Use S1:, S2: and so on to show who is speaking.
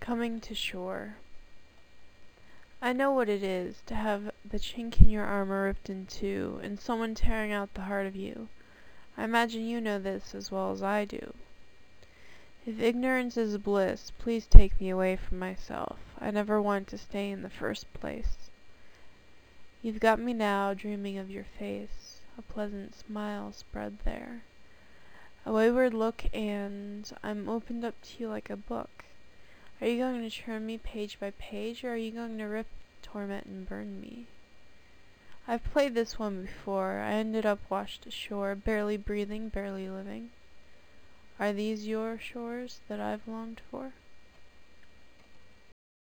S1: Coming to Shore I know what it is to have the chink in your armor ripped in two, And someone tearing out the heart of you. I imagine you know this as well as I do. If ignorance is bliss, please take me away from myself. I never wanted to stay in the first place. You've got me now, dreaming of your face, A pleasant smile spread there, A wayward look, and I'm opened up to you like a book. Are you going to turn me page by page, or are you going to rip, torment, and burn me? I've played this one before. I ended up washed ashore, barely breathing, barely living. Are these your shores that I've longed for?